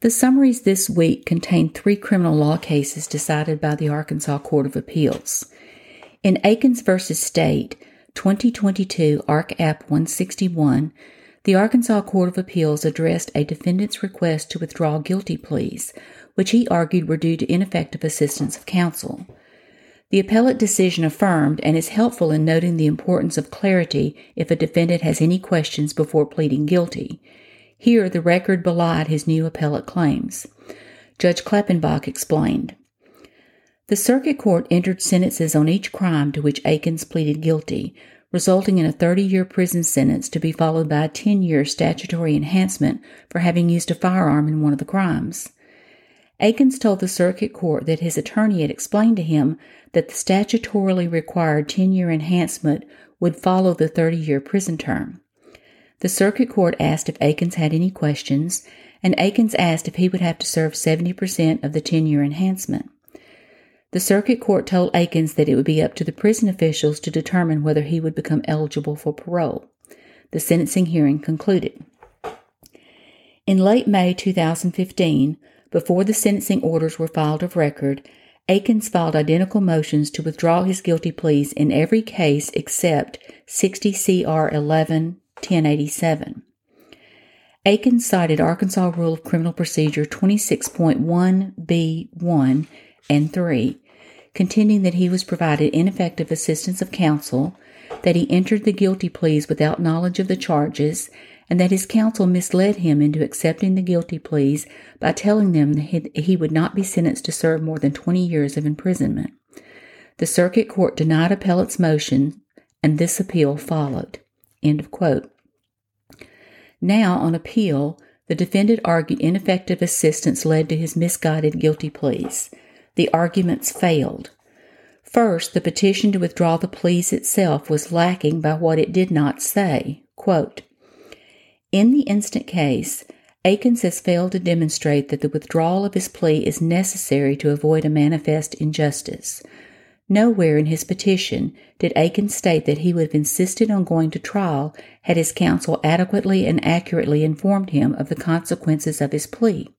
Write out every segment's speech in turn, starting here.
The summaries this week contain three criminal law cases decided by the Arkansas Court of Appeals. In Akins v. State, 2022 Ark App 161, the Arkansas Court of Appeals addressed a defendant's request to withdraw guilty pleas, which he argued were due to ineffective assistance of counsel. The appellate decision affirmed and is helpful in noting the importance of clarity if a defendant has any questions before pleading guilty. Here, the record belied his new appellate claims. Judge Klappenbach explained. The circuit court entered sentences on each crime to which Akins pleaded guilty, resulting in a 30 year prison sentence to be followed by a 10 year statutory enhancement for having used a firearm in one of the crimes. Akins told the circuit court that his attorney had explained to him that the statutorily required 10 year enhancement would follow the 30 year prison term. The circuit court asked if Akins had any questions, and Akins asked if he would have to serve 70% of the 10 year enhancement. The circuit court told Akins that it would be up to the prison officials to determine whether he would become eligible for parole. The sentencing hearing concluded. In late May 2015, before the sentencing orders were filed of record, Akins filed identical motions to withdraw his guilty pleas in every case except 60 CR 11 1087. Akins cited Arkansas Rule of Criminal Procedure 26.1b1 and 3, contending that he was provided ineffective assistance of counsel, that he entered the guilty pleas without knowledge of the charges, and that his counsel misled him into accepting the guilty pleas by telling them that he would not be sentenced to serve more than 20 years of imprisonment. The circuit court denied appellate's motion, and this appeal followed. End of quote. Now, on appeal, the defendant argued ineffective assistance led to his misguided guilty pleas. The arguments failed. First, the petition to withdraw the pleas itself was lacking by what it did not say. Quote, in the instant case, Akins has failed to demonstrate that the withdrawal of his plea is necessary to avoid a manifest injustice. Nowhere in his petition did Akins state that he would have insisted on going to trial had his counsel adequately and accurately informed him of the consequences of his plea.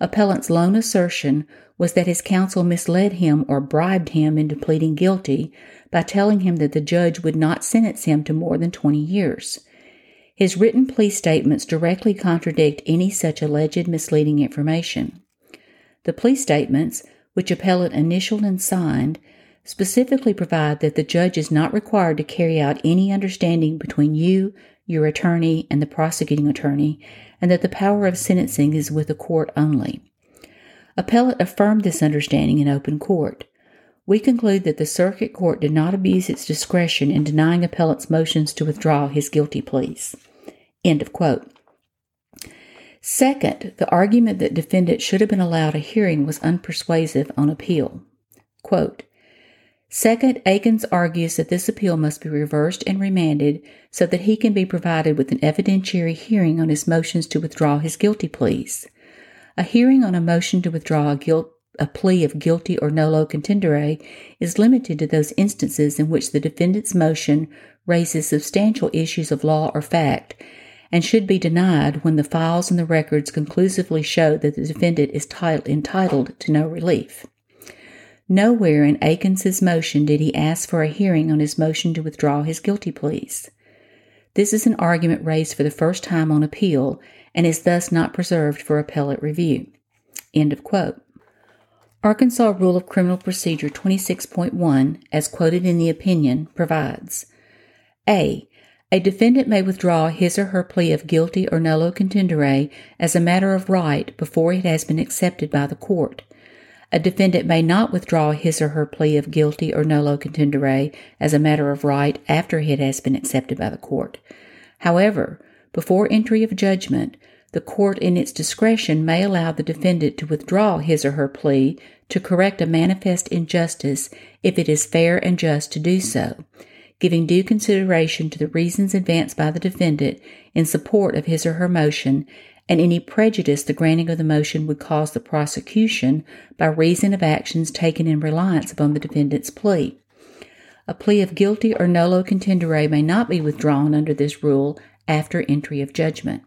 Appellant's lone assertion was that his counsel misled him or bribed him into pleading guilty by telling him that the judge would not sentence him to more than 20 years. His written plea statements directly contradict any such alleged misleading information. The plea statements, which appellant initialed and signed, specifically provide that the judge is not required to carry out any understanding between you, your attorney, and the prosecuting attorney, and that the power of sentencing is with the court only. Appellant affirmed this understanding in open court. We conclude that the circuit court did not abuse its discretion in denying appellant's motions to withdraw his guilty pleas. End of quote. Second, the argument that defendant should have been allowed a hearing was unpersuasive on appeal. Quote, Second, Akins argues that this appeal must be reversed and remanded so that he can be provided with an evidentiary hearing on his motions to withdraw his guilty pleas. A hearing on a motion to withdraw a guilt a plea of guilty or nolo contendere is limited to those instances in which the defendant's motion raises substantial issues of law or fact and should be denied when the files and the records conclusively show that the defendant is titled, entitled to no relief. Nowhere in Akins's motion did he ask for a hearing on his motion to withdraw his guilty pleas. This is an argument raised for the first time on appeal and is thus not preserved for appellate review. End of quote. Arkansas Rule of Criminal Procedure 26.1, as quoted in the opinion, provides A. A defendant may withdraw his or her plea of guilty or nolo contendere as a matter of right before it has been accepted by the court. A defendant may not withdraw his or her plea of guilty or nolo contendere as a matter of right after it has been accepted by the court. However, before entry of judgment, the court in its discretion may allow the defendant to withdraw his or her plea to correct a manifest injustice if it is fair and just to do so, giving due consideration to the reasons advanced by the defendant in support of his or her motion and any prejudice the granting of the motion would cause the prosecution by reason of actions taken in reliance upon the defendant's plea. A plea of guilty or nolo contendere may not be withdrawn under this rule after entry of judgment.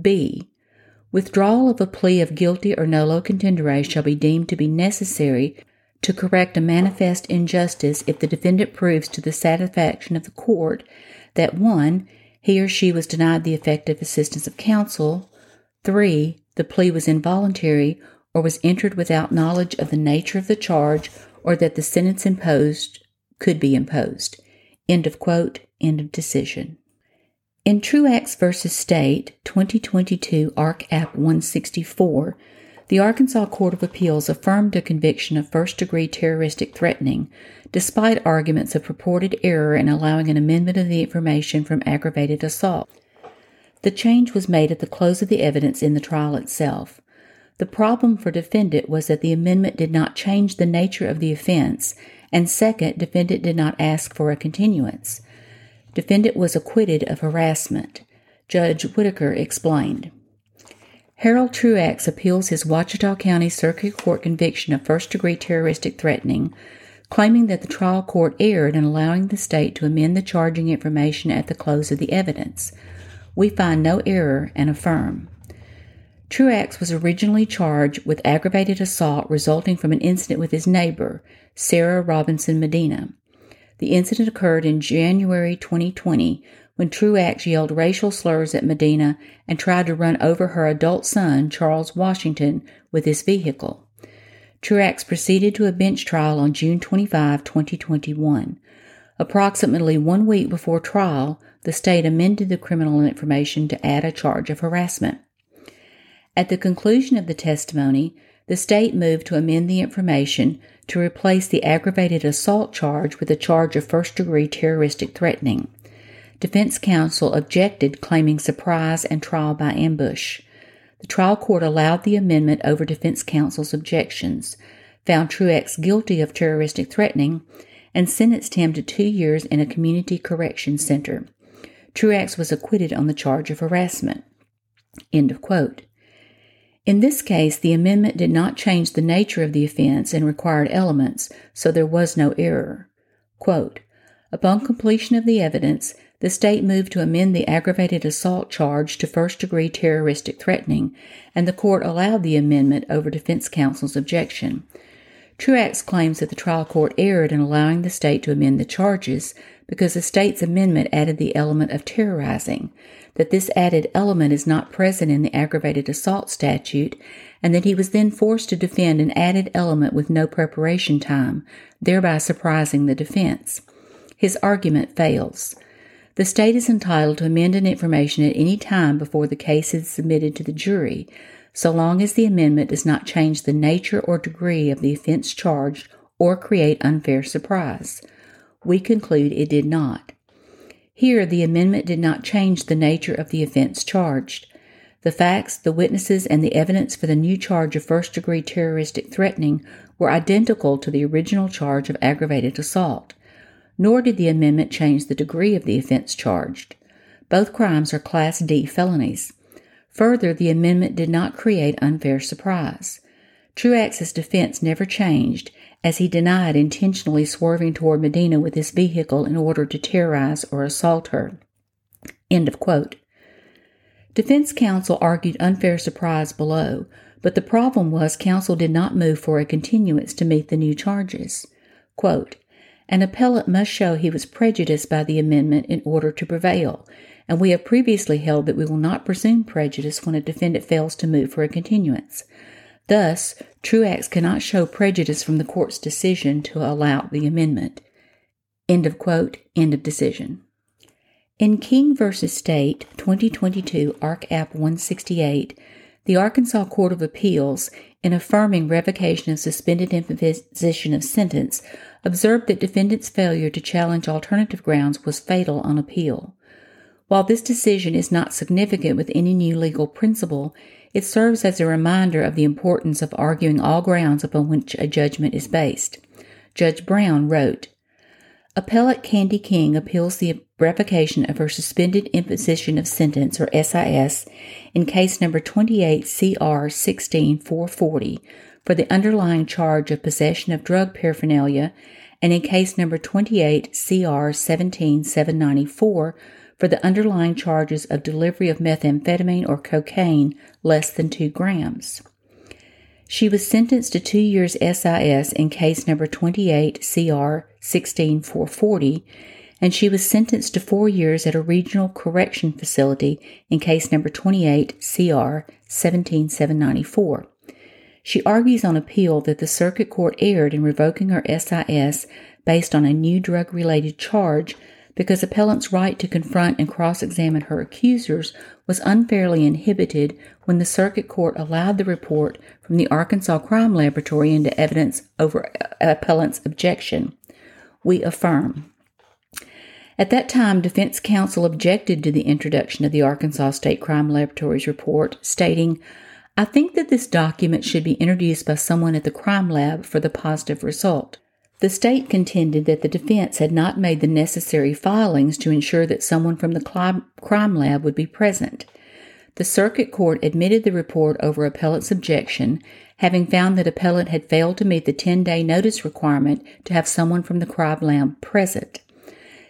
B. Withdrawal of a plea of guilty or nolo contendere shall be deemed to be necessary to correct a manifest injustice if the defendant proves to the satisfaction of the court that 1. He or she was denied the effective assistance of counsel, 3. The plea was involuntary or was entered without knowledge of the nature of the charge or that the sentence imposed could be imposed. End of quote. End of decision. In Truax v. State, 2022 Ark. App 164, the Arkansas Court of Appeals affirmed a conviction of first degree terroristic threatening, despite arguments of purported error in allowing an amendment of the information from aggravated assault. The change was made at the close of the evidence in the trial itself. The problem for defendant was that the amendment did not change the nature of the offense, and second, defendant did not ask for a continuance. Defendant was acquitted of harassment. Judge Whiteaker explained. Harold Truax appeals his Ouachita County Circuit Court conviction of first degree terroristic threatening, claiming that the trial court erred in allowing the state to amend the charging information at the close of the evidence. We find no error and affirm. Truax was originally charged with aggravated assault resulting from an incident with his neighbor, Sarah Robinson Medina. The incident occurred in January 2020 when Truax yelled racial slurs at Medina and tried to run over her adult son, Charles Washington, with his vehicle. Truax proceeded to a bench trial on June 25, 2021. Approximately one week before trial, the state amended the criminal information to add a charge of harassment. At the conclusion of the testimony, the state moved to amend the information to replace the aggravated assault charge with a charge of first degree terroristic threatening. Defense counsel objected, claiming surprise and trial by ambush. The trial court allowed the amendment over defense counsel's objections, found Truax guilty of terroristic threatening, and sentenced him to two years in a community correction center. Truax was acquitted on the charge of harassment. End of quote. In this case, the amendment did not change the nature of the offense and required elements, so there was no error. Quote, Upon completion of the evidence, the state moved to amend the aggravated assault charge to first degree terroristic threatening, and the court allowed the amendment over defense counsel's objection. Truax claims that the trial court erred in allowing the state to amend the charges because the state's amendment added the element of terrorizing, that this added element is not present in the aggravated assault statute, and that he was then forced to defend an added element with no preparation time, thereby surprising the defense. His argument fails. The state is entitled to amend an information at any time before the case is submitted to the jury, so long as the amendment does not change the nature or degree of the offense charged or create unfair surprise. We conclude it did not. Here, the amendment did not change the nature of the offense charged. The facts, the witnesses, and the evidence for the new charge of first degree terroristic threatening were identical to the original charge of aggravated assault nor did the amendment change the degree of the offense charged. Both crimes are Class D felonies. Further, the amendment did not create unfair surprise. Truax's defense never changed, as he denied intentionally swerving toward Medina with his vehicle in order to terrorize or assault her. End of quote. Defense counsel argued unfair surprise below, but the problem was counsel did not move for a continuance to meet the new charges. Quote, an appellant must show he was prejudiced by the amendment in order to prevail, and we have previously held that we will not presume prejudice when a defendant fails to move for a continuance. Thus, Truax cannot show prejudice from the court's decision to allow the amendment. End of quote, end of decision. In King v. State, 2022, Ark. App 168, the Arkansas Court of Appeals, in affirming revocation of suspended imposition of sentence, observed that defendant's failure to challenge alternative grounds was fatal on appeal. While this decision is not significant with any new legal principle, it serves as a reminder of the importance of arguing all grounds upon which a judgment is based. Judge Brown wrote, Appellate Candy King appeals the revocation of her suspended imposition of sentence, or SIS, in case number 28 CR 16440 for the underlying charge of possession of drug paraphernalia, and in case number 28 CR 17794 for the underlying charges of delivery of methamphetamine or cocaine less than 2 grams. She was sentenced to two years SIS in case number 28 CR 16440, and she was sentenced to four years at a regional correction facility in case number 28 CR 17794. She argues on appeal that the circuit court erred in revoking her SIS based on a new drug related charge because appellant's right to confront and cross examine her accusers was unfairly inhibited when the circuit court allowed the report from the Arkansas Crime Laboratory into evidence over uh, appellant's objection. We affirm. At that time, defense counsel objected to the introduction of the Arkansas State Crime Laboratory's report, stating, I think that this document should be introduced by someone at the crime lab for the positive result. The state contended that the defense had not made the necessary filings to ensure that someone from the crime lab would be present. The circuit court admitted the report over appellant's objection, having found that appellant had failed to meet the 10 day notice requirement to have someone from the crime lab present.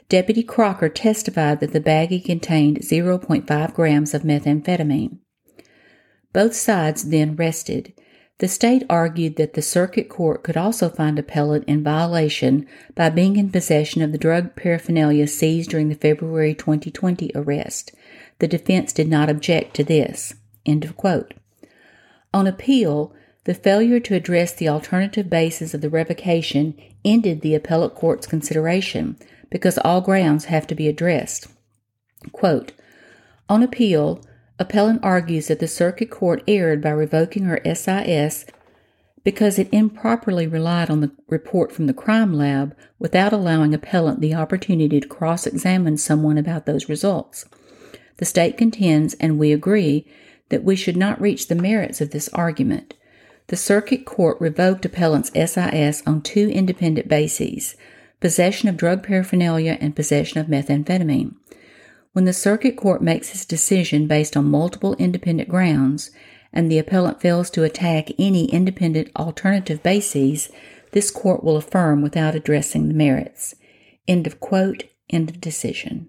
Deputy Crocker testified that the baggie contained 0.5 grams of methamphetamine. Both sides then rested. The state argued that the circuit court could also find appellant in violation by being in possession of the drug paraphernalia seized during the February 2020 arrest. The defense did not object to this. End of quote. On appeal, the failure to address the alternative basis of the revocation ended the appellate court's consideration because all grounds have to be addressed. Quote, on appeal, Appellant argues that the circuit court erred by revoking her SIS because it improperly relied on the report from the crime lab without allowing appellant the opportunity to cross examine someone about those results. The state contends, and we agree, that we should not reach the merits of this argument. The circuit court revoked appellant's SIS on two independent bases possession of drug paraphernalia and possession of methamphetamine. When the circuit court makes its decision based on multiple independent grounds, and the appellant fails to attack any independent alternative bases, this court will affirm without addressing the merits. End of quote, end of decision.